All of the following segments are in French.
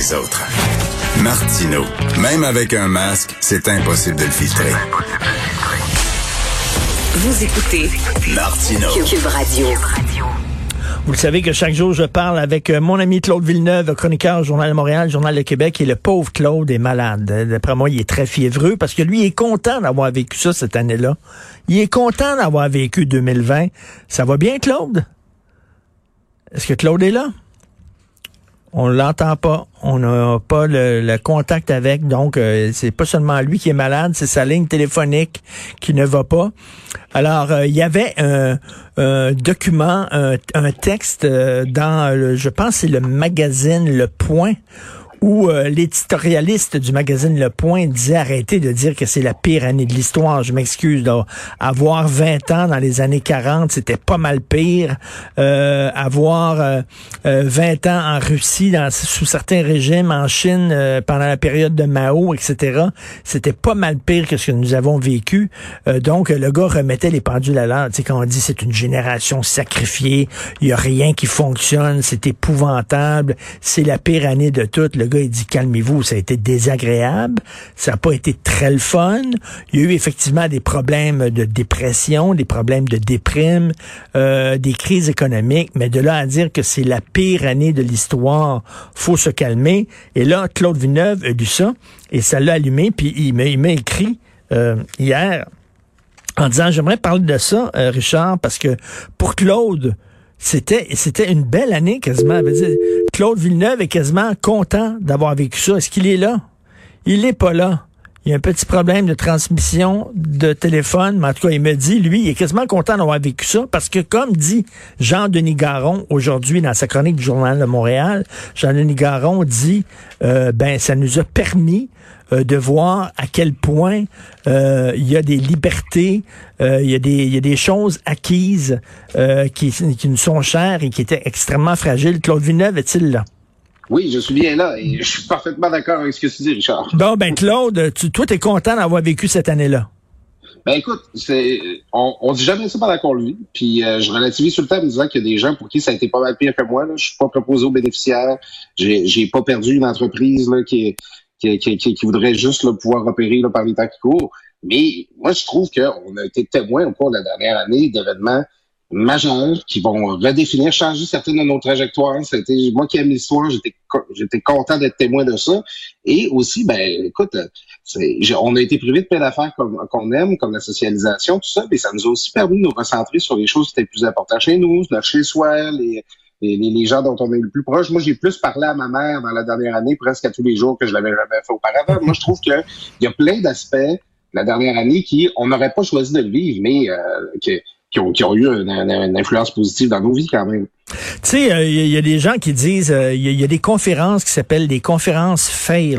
les autres. Martino, même avec un masque, c'est impossible de le filtrer. Vous écoutez Martino. Cube Radio. Vous le savez que chaque jour, je parle avec euh, mon ami Claude Villeneuve, chroniqueur Journal de Montréal, Journal de Québec, et le pauvre Claude est malade. D'après moi, il est très fiévreux parce que lui il est content d'avoir vécu ça cette année-là. Il est content d'avoir vécu 2020. Ça va bien, Claude? Est-ce que Claude est là? On l'entend pas, on n'a pas le, contact avec, donc euh, c'est pas seulement lui qui est malade, c'est sa ligne téléphonique qui ne va pas. Alors euh, il y avait un, document, un, texte euh, dans, le, je pense c'est le magazine Le Point où euh, l'éditorialiste du magazine Le Point disait arrêtez de dire que c'est la pire année de l'histoire. Je m'excuse. Avoir 20 ans dans les années 40, c'était pas mal pire. Euh, avoir euh, 20 euh, ans en Russie, dans, sous certains régimes, en Chine, pendant la période de Mao, etc., c'était pas mal pire que ce que nous avons vécu. donc, le gars remettait les pendules à l'heure. Tu sais, quand on dit c'est une génération sacrifiée, il y a rien qui fonctionne, c'est épouvantable, c'est la pire année de toutes. Il dit, calmez-vous, ça a été désagréable, ça n'a pas été très le fun. Il y a eu effectivement des problèmes de dépression, des problèmes de déprime, euh, des crises économiques, mais de là à dire que c'est la pire année de l'histoire, faut se calmer. Et là, Claude Villeneuve a lu ça, et ça l'a allumé, puis il m'a écrit euh, hier en disant, j'aimerais parler de ça, euh, Richard, parce que pour Claude, c'était c'était une belle année quasiment. Claude Villeneuve est quasiment content d'avoir vécu ça. Est-ce qu'il est là? Il n'est pas là. Il y a un petit problème de transmission de téléphone, mais en tout cas, il me dit, lui, il est quasiment content d'avoir vécu ça, parce que comme dit Jean-Denis Garon aujourd'hui dans sa chronique du Journal de Montréal, Jean-Denis Garon dit, euh, ben, ça nous a permis euh, de voir à quel point euh, il y a des libertés, euh, il, y a des, il y a des choses acquises qui, qui nous sont chères et qui étaient extrêmement fragiles. Claude Villeneuve est-il là? Oui, je suis bien là et je suis parfaitement d'accord avec ce que tu dis, Richard. Bon, ben Claude, tu, toi, tu es content d'avoir vécu cette année-là? Ben écoute, c'est on, on dit jamais ça pendant qu'on le vit. Puis je relativise sur le temps en me disant qu'il y a des gens pour qui ça a été pas mal pire que moi. Là. Je suis pas proposé aux bénéficiaires. J'ai, j'ai pas perdu une entreprise là, qui est qui, qui, qui, voudrait juste là, pouvoir opérer là, par les temps qui courent. Mais moi, je trouve qu'on a été témoin au cours de la dernière année d'événements majeurs qui vont redéfinir, changer certaines de nos trajectoires. C'était moi qui aime l'histoire, j'étais j'étais content d'être témoin de ça. Et aussi, ben, écoute, on a été privé de plein d'affaires qu'on aime, comme la socialisation, tout ça, mais ça nous a aussi permis de nous recentrer sur les choses qui étaient plus importantes chez nous, notre chez soi, les, les, les, gens dont on est le plus proche. Moi, j'ai plus parlé à ma mère dans la dernière année, presque à tous les jours que je l'avais jamais fait auparavant. Moi, je trouve qu'il y a plein d'aspects la dernière année qui, on n'aurait pas choisi de le vivre, mais euh, qui, ont, qui ont eu une, une influence positive dans nos vies quand même. Tu sais, il euh, y, a des gens qui disent, il euh, y, a des conférences qui s'appellent des conférences fail.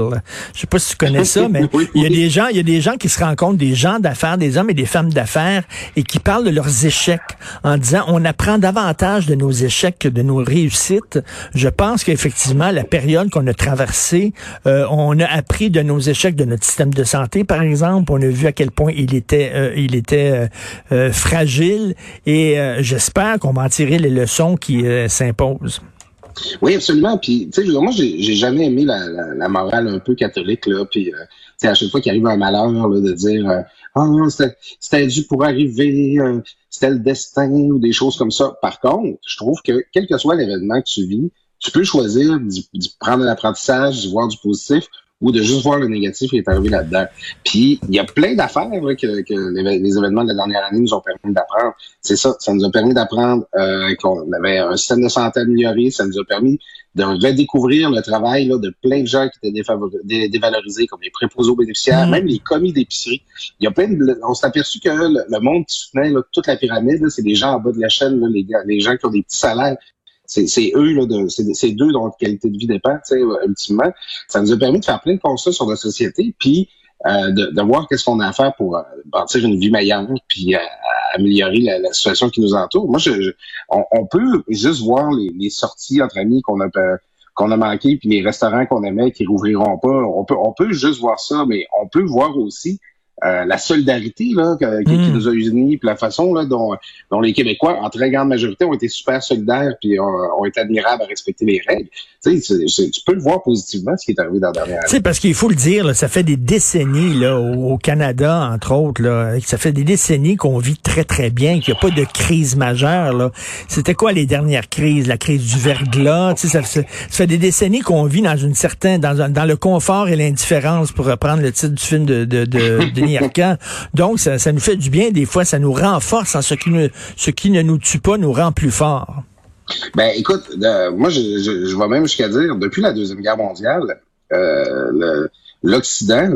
Je sais pas si tu connais ça, mais il y a des gens, il y a des gens qui se rencontrent, des gens d'affaires, des hommes et des femmes d'affaires, et qui parlent de leurs échecs en disant, on apprend davantage de nos échecs que de nos réussites. Je pense qu'effectivement, la période qu'on a traversée, euh, on a appris de nos échecs de notre système de santé, par exemple. On a vu à quel point il était, il était fragile, et j'espère qu'on va en tirer les leçons qui euh, s'impose. Oui, absolument. Puis, tu sais, moi, j'ai jamais aimé la, morale un peu catholique, là. Puis, euh, à chaque fois qu'il arrive un malheur, de dire, euh, ah, c'était dû pour arriver, c'était le destin ou des choses comme ça. Par contre, je trouve que quel que soit l'événement que tu vis, tu peux choisir de prendre l'apprentissage, de voir du positif ou de juste voir le négatif qui est arrivé là-dedans. Puis il y a plein d'affaires que, que les, événements de la dernière année nous ont permis d'apprendre. C'est ça, ça nous a permis d'apprendre euh, qu'on avait un système de santé amélioré, ça nous a permis de redécouvrir le travail là, de plein de gens qui étaient dévalorisés, comme les préposés aux bénéficiaires, mm. même les commis d'épicerie. Il y a plein de, on s'est aperçu que le, monde qui soutenait toute la pyramide, c'est des gens en bas de la chaîne, là, les, les gens qui ont des petits salaires c'est eux, là, c'est d'eux dont la qualité de vie dépend, ultimement. Ça nous a permis de faire plein de constats sur la société, puis euh, de, voir qu'est-ce qu'on a à faire pour euh, bâtir une vie meilleure, puis euh, améliorer la, situation qui nous entoure. Moi, je, on, peut juste voir les, sorties entre amis qu'on a qu'on a manqué, puis les restaurants qu'on aimait qui rouvriront pas. On peut, on peut juste voir ça, mais on peut voir aussi euh, la solidarité là, que, qui, Mm. nous a unis, puis la façon là, dont, dont les Québécois, en très grande majorité, ont été super solidaires, puis ont, ont été admirables à respecter les règles. Tu sais, tu peux le voir positivement, ce qui est arrivé dans la dernière Tu année. sais, parce qu'il faut le dire, là, ça fait des décennies, là, au, au Canada, entre autres, là, ça fait des décennies qu'on vit très, très bien, qu'il n'y a pas de crise majeure. Là. C'était quoi les dernières crises? La crise du verglas? Tu sais, ça, fait des décennies qu'on vit dans une certaine, dans, dans le confort et l'indifférence, pour reprendre le titre du film de, de, de Donc, ça, ça nous fait du bien. Des fois, ça nous renforce. En ce qui ne, ce qui ne nous tue pas nous rend plus forts. Ben, écoute, euh, moi, je, je, je vais même jusqu'à dire, depuis la Deuxième Guerre mondiale, euh, le- l'Occident,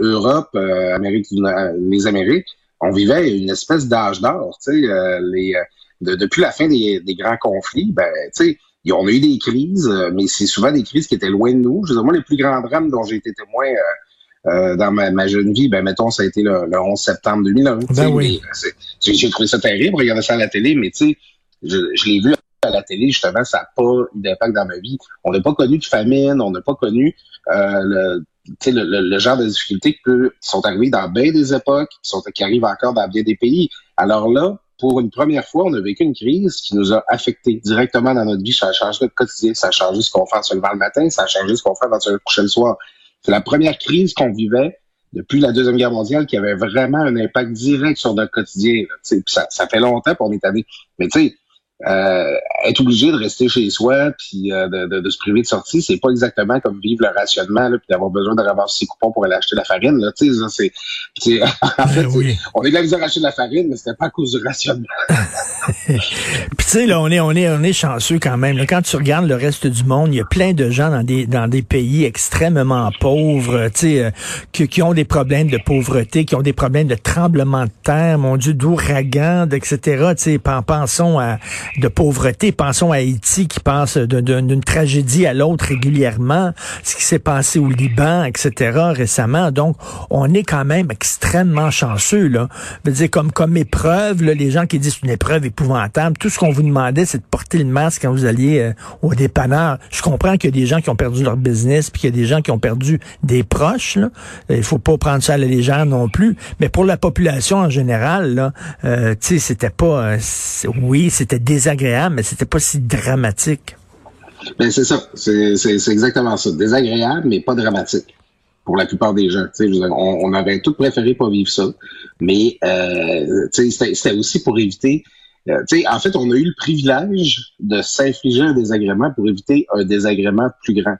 Europe, euh, Amérique, les Amériques, on vivait une espèce d'âge d'or. Euh, les, euh, de- depuis la fin des, des grands conflits, ben, tu sais, y- on a eu des crises, mais c'est souvent des crises qui étaient loin de nous. Je veux dire, moi, les plus grands drames dont j'ai été témoin euh, dans ma, ma jeune vie, ben, mettons, ça a été le, le 11 septembre 2001. tu sais, oui. euh, J'ai trouvé ça terrible, regarder ça à la télé, mais tu sais, je, je l'ai vu à la télé, justement, ça n'a pas eu d'impact dans ma vie. On n'a pas connu de famine, on n'a pas connu euh, le, le, le- le genre de difficultés qui, peut- qui sont arrivées dans bien des époques, qui, sont, qui arrivent encore dans bien des pays. Alors là, pour une première fois, on a vécu une crise qui nous a affectés directement dans notre vie. Ça a changé notre quotidien, ça a changé ce qu'on fait en se levant le matin, ça a changé ce qu'on fait avant de se coucher le soir. C'est la première crise qu'on vivait depuis la Deuxième Guerre mondiale qui avait vraiment un impact direct sur notre quotidien. là, ça, ça fait longtemps qu'on est allé. Mais tu sais, euh, être obligé de rester chez soi puis euh, de, de, de se priver de sortie, c'est pas exactement comme vivre le rationnement là, puis d'avoir besoin de ramasser ses coupons pour aller acheter de la farine. Là, tu sais, ça, c'est, c'est- en fait, Ben oui. on est de la misère à acheter de la farine, mais c'était pas à cause du rationnement. Puis tu sais, là, on est, on est, on est chanceux quand même. là. Quand tu regardes le reste du monde, il y a plein de gens dans des, dans des pays extrêmement pauvres, euh, tu sais, euh, qui, qui ont des problèmes de pauvreté, qui ont des problèmes de tremblement de terre, mon Dieu, d'ouragans, etc. Tu sais, pen- pensons à de pauvreté, pensons à Haïti qui passe d'une tragédie à l'autre régulièrement, ce qui s'est passé au Liban, etc. récemment. Donc, on est quand même extrêmement chanceux là. Je veux dire, comme comme épreuve, là, les gens qui disent une épreuve épouvantable, tout ce qu'on vous demandait, c'est de porter le masque quand vous alliez euh, au dépanneur. Je comprends qu'il y a des gens qui ont perdu leur business, puis qu'il y a des gens qui ont perdu des proches. Là. Il faut pas prendre ça à la légère non plus. Mais pour la population en général, euh, c'était pas, euh, oui, c'était désagréable, mais c'était pas si dramatique. Ben, c'est ça. C'est, exactement ça. Désagréable, mais pas dramatique. Pour la plupart des gens. On, on avait tout préféré pas vivre ça. Mais euh, c'était aussi pour éviter. Euh, en fait, on a eu le privilège de s'infliger un désagrément pour éviter un désagrément plus grand.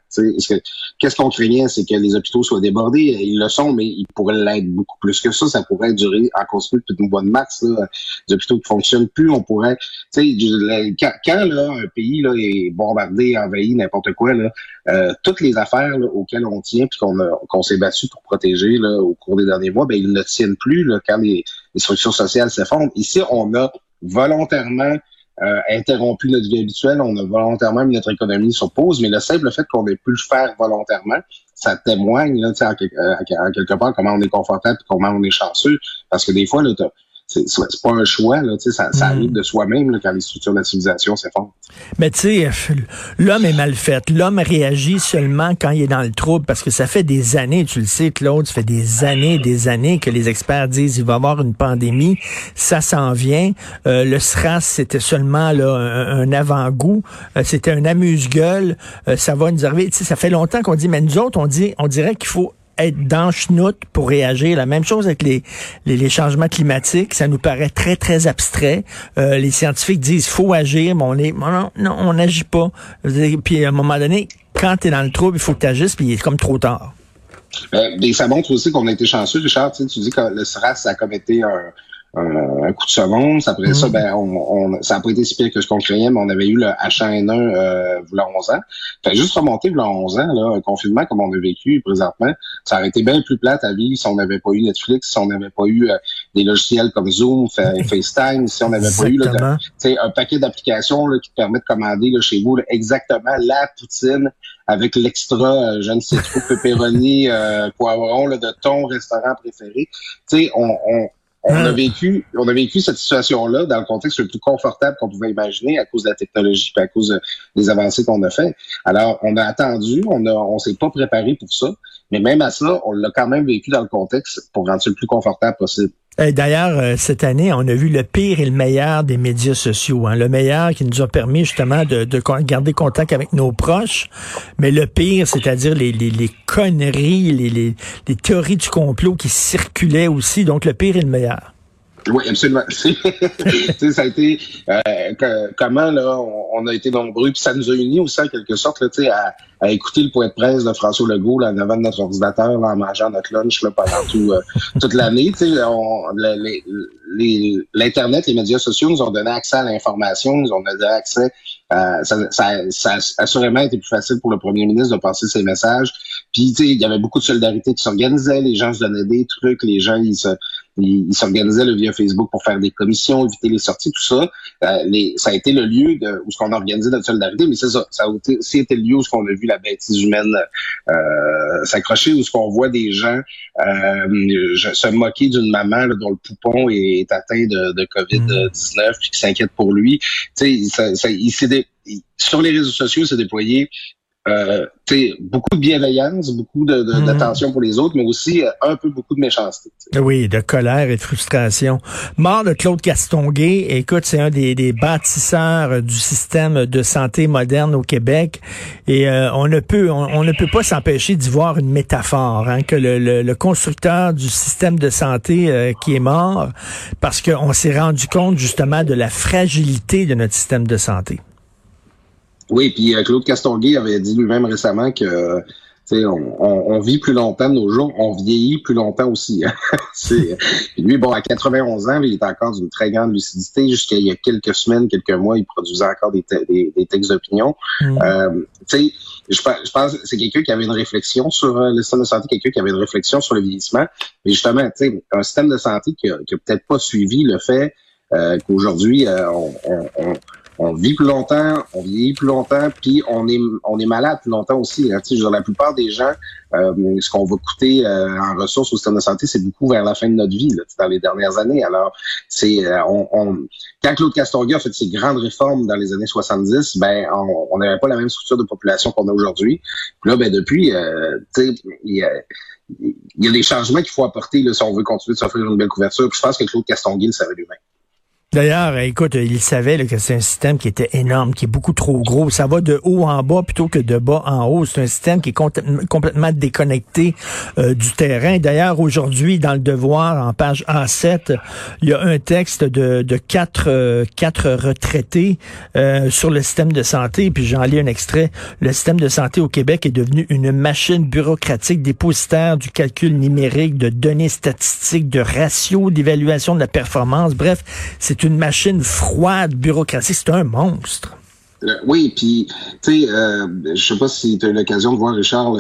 Qu'est-ce qu'on craignait, c'est que les hôpitaux soient débordés. Ils le sont, mais ils pourraient l'être beaucoup plus que ça. Ça pourrait durer en continu depuis mois de mars. Là. Les hôpitaux qui fonctionnent plus, on pourrait quand, là, un pays là, est bombardé, envahi, n'importe quoi, là, euh, toutes les affaires là, auxquelles on tient puis qu'on qu'on s'est battu pour protéger là, au cours des derniers mois, ben, ils ne tiennent plus là, quand les, les structures sociales s'effondrent. Ici, on a volontairement euh, interrompu notre vie habituelle, on a volontairement mis notre économie sur pause, mais le simple fait qu'on ait pu le faire volontairement, ça témoigne là, quelque- euh, quelque part comment on est confortable comment on est chanceux. Parce que des fois, là, c'est pas un choix, là, tu sais, ça, ça Mm. arrive de soi-même quand les structures de la civilisation s'effondrent. Mais tu sais, l'homme est mal fait. L'homme réagit seulement quand il est dans le trouble parce que ça fait des années, tu le sais, Claude, ça fait des années, des années que les experts disent il va y avoir une pandémie, ça s'en vient. Euh, le SRAS, c'était seulement là, un, un avant-goût, Euh, c'était un amuse-gueule, Euh, ça va nous arriver. Tu sais, ça fait longtemps qu'on dit, mais nous autres, on dit, on dirait qu'il faut être dans chenoute pour réagir. La même chose avec les, les, changements climatiques, ça nous paraît très, très abstrait. Euh, les scientifiques disent faut agir, mais on est non, non, on n'agit pas. Puis à un moment donné, quand tu es dans le trouble, il faut que tu agisses, puis il est comme trop tard. Euh, ça montre aussi qu'on a été chanceux, Richard. Tu, tu dis que le SRAS, a comme été un, un, un coup de semonce. Après ça, ben, on, on, ça n'a pas été si pire que ce qu'on craignait, mais on avait eu le H1N1 euh, v'là 11 ans. Fait juste remonter v'là 11 ans, là, un confinement comme on a vécu présentement, ça aurait été bien plus plate à vivre si on n'avait pas eu Netflix, si on n'avait pas eu euh, des logiciels comme Zoom, Fa- FaceTime, si on n'avait pas eu là, de- un paquet d'applications là, qui te permettent de commander là, chez vous là, exactement la poutine avec l'extra, euh, je ne sais trop, pepperoni, euh, poivron là, de ton restaurant préféré. Tu sais, on, on, on a Hum. vécu, on a vécu cette situation-là dans le contexte le plus confortable qu'on pouvait imaginer à cause de la technologie et à cause euh, des avancées qu'on a fait. Alors, on a attendu, on a, on s'est pas préparé pour ça. Mais même à ça, on l'a quand même vécu dans le contexte pour rendre ça le plus confortable possible. D'ailleurs, euh, cette année, on a vu le pire et le meilleur des médias sociaux. Hein. Le meilleur qui nous a permis justement de, de, garder contact avec nos proches, mais le pire, c'est-à-dire les, conneries, les théories du complot qui circulaient aussi. Donc, le pire et le meilleur. Oui, absolument. ça a été euh, comment là, on, a été nombreux, puis ça nous a unis aussi en quelque sorte là, à, à écouter le point de presse de François Legault là, devant notre ordinateur là, en mangeant notre lunch là, pendant tout, euh, toute l'année. L'Internet, les, les médias sociaux nous ont donné accès à l'information, nous ont donné accès euh, ça, ça, ça, a assurément été plus facile pour le premier ministre de passer ses messages. Puis, tu sais, il y avait beaucoup de solidarité qui s'organisait, les gens se donnaient des trucs, les gens, ils se, ils s'organisaient le via Facebook pour faire des commissions, éviter les sorties, tout ça. Euh, les, ça a été le lieu de, où ce qu'on a organisé notre solidarité, mais c'est ça. Ça a aussi été le lieu où ce qu'on a vu la bêtise humaine euh, s'accrocher, où ce qu'on voit des gens euh, se moquer d'une maman dont le poupon est, atteint de, de COVID-19 puis qui s'inquiète pour lui. Tu sais, ça, ça, il s'est sur les réseaux sociaux, s'est déployé euh, beaucoup de bienveillance, beaucoup d'attention de, pour les autres, mais aussi euh, un peu beaucoup de méchanceté. Oui, de colère et de frustration. Mort de Claude Castonguay, écoute, c'est un des, des, bâtisseurs du système de santé moderne au Québec, et euh, on ne peut on, ne peut pas s'empêcher d'y voir une métaphore, hein, que le, le, constructeur du système de santé euh, qui est mort, parce qu'on s'est rendu compte justement de la fragilité de notre système de santé. Oui, puis euh, Claude Castonguay avait dit lui-même récemment que on, on, on, vit plus longtemps de nos jours, on vieillit plus longtemps aussi. Hein. lui, bon, à 91 ans, il est encore d'une très grande lucidité. Jusqu'à il y a quelques semaines, quelques mois, il produisait encore des, des, des textes d'opinion. Mm. Euh, je, je pense que c'est quelqu'un qui avait une réflexion sur euh, le système de santé, quelqu'un qui avait une réflexion sur le vieillissement. Mais justement, un système de santé qui a, qui a peut-être pas suivi le fait euh, qu'aujourd'hui, euh, on, on on vit plus longtemps, on vieillit plus longtemps, puis on est on est malade plus longtemps aussi. Hein. Je la plupart des gens, euh, ce qu'on va coûter euh, en ressources au système de santé, c'est beaucoup vers la fin de notre vie, là, dans les dernières années. Alors, c'est euh, on, on, quand Claude Castorga a fait ses grandes réformes dans les années 70, ben on n'avait pas la même structure de population qu'on a aujourd'hui. Là, ben depuis, il y a il y a des changements qu'il faut apporter là, si on veut continuer de s'offrir une belle couverture. Je pense que Claude Castonguay le savait lui-même. D'ailleurs, écoute, il savait que c'est un système qui était énorme, qui est beaucoup trop gros. Ça va de haut en bas plutôt que de bas en haut. C'est un système qui est complètement déconnecté euh, du terrain. D'ailleurs, aujourd'hui, dans le Devoir, en page A7, il y a un texte de, quatre, euh, quatre retraités euh, sur le système de santé. Puis j'en lis un extrait. Le système de santé au Québec est devenu une machine bureaucratique dépositaire du calcul numérique, de données statistiques, de ratios, d'évaluation de la performance. Bref, c'est une machine froide, bureaucratique. C'est un monstre. Euh, oui, puis tu sais, euh, je sais pas si tu as eu l'occasion de voir Richard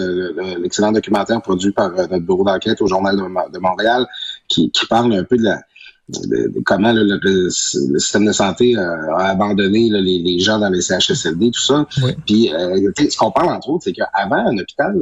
l'excellent documentaire produit par euh, notre bureau d'enquête au journal de, Montréal, qui, parle un peu de la de, comment le, système de santé a abandonné les, gens dans les CHSLD, tout ça. Puis euh, ce qu'on parle entre autres, c'est qu'avant un hôpital,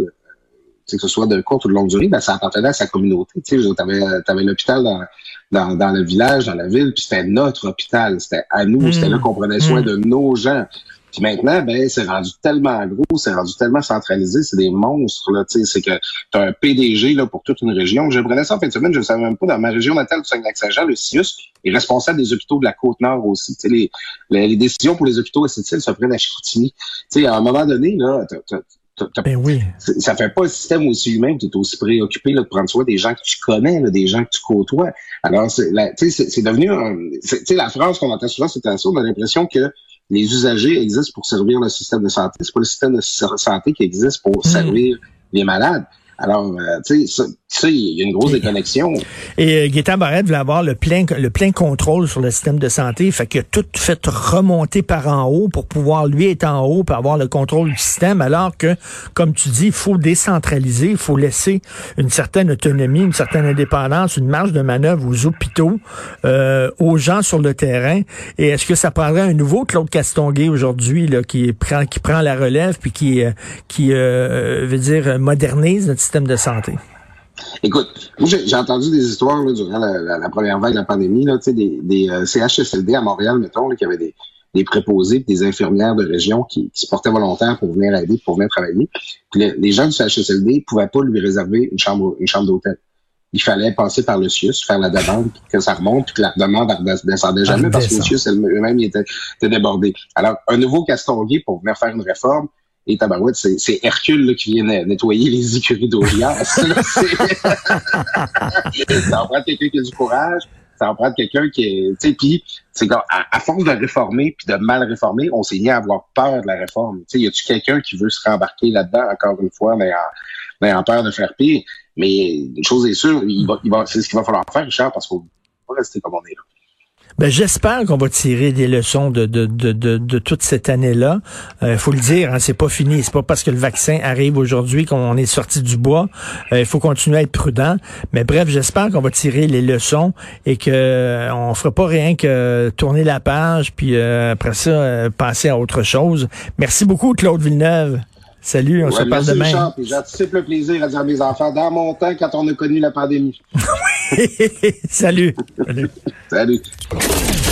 que ce soit de courte ou de longue durée, ben, ça appartenait à sa communauté. Tu avais, avais l'hôpital dans, dans, dans, le village, dans la ville, puis c'était notre hôpital, c'était à nous, c'était là hmm. qu'on prenait soin hmm. de nos gens. Puis maintenant, ben, c'est rendu tellement gros, c'est rendu tellement centralisé, c'est des monstres, là, tu sais, c'est que tu as un PDG, là, pour toute une région. Je prenais ça en fin de semaine, je ne savais même pas, dans ma région natale du Saguenay-Saint-Jean, le CIUS est responsable des hôpitaux de la Côte-Nord aussi. Tu sais, les, les, décisions pour les hôpitaux esthétiques se prennent à Chicoutimi. Tu sais, à un moment donné, là, ben oui. Ça fait pas un système aussi humain que tu es aussi préoccupé là, de prendre soin des gens que tu connais, là, des gens que tu côtoies. Alors, c'est devenu un, la France qu'on entend souvent, c'est on a l'impression que les usagers existent pour servir le système de santé. C'est pas le système de santé qui existe pour hmm. servir les malades. Alors, euh, tu sais, il y a une grosse déconnexion. Et euh, Gaétan Barrette voulait avoir le plein, le plein contrôle sur le système de santé. Fait que tout fait remonter par en haut pour pouvoir, lui, être en haut pour avoir le contrôle du système. Alors que, comme tu dis, il faut décentraliser, il faut laisser une certaine autonomie, une certaine indépendance, une marge de manœuvre aux hôpitaux, euh, aux gens sur le terrain. Et est-ce que ça prendrait un nouveau Claude Castonguay aujourd'hui, là, qui prend, qui prend la relève puis qui, euh, qui veut dire, modernise notre système de santé? Écoute, j'ai entendu des histoires durant la, première vague de la pandémie, là, des, des euh, CHSLD à Montréal, mettons, qui avaient des, des préposés, des infirmières de région qui, se portaient volontaires pour venir aider, pour venir travailler. Puis les gens du CHSLD pouvaient pas lui réserver une chambre, une chambre d'hôtel il fallait passer par le CIUS, faire la demande, que ça remonte, puis que la demande ne descendait jamais parce que le CIUS eux-mêmes était, était débordé. Alors, un nouveau Castonguay pour venir faire une réforme, et tabarouette, c'est Hercule qui vient nettoyer les écuries d'Augias. ça en prend quelqu'un qui a du courage, ça en prend quelqu'un qui est... Tu sais, puis c'est à, à force de réformer puis de mal réformer, on s'est mis à avoir peur de la réforme. Tu sais, y a-tu quelqu'un qui veut se rembarquer là-dedans, encore une fois, mais en, peur de faire pire? Mais une chose est sûre, il va, c'est ce qu'il va falloir faire, Richard, parce qu'on va rester comme on est là. Ben, j'espère qu'on va tirer des leçons de, de, de, de, toute cette année-là. Il euh, faut le dire, hein, c'est pas fini. C'est pas parce que le vaccin arrive aujourd'hui qu'on est sorti du bois. Euh, il faut continuer à être prudent. Mais bref, j'espère qu'on va tirer les leçons et que euh, on fera pas rien que tourner la page puis après ça passer à autre chose. Merci beaucoup, Claude Villeneuve. Salut, on se parle demain. J'anticipe le plaisir à dire à mes enfants, dans mon temps, quand on a connu la pandémie. Salut. Salut. Salut.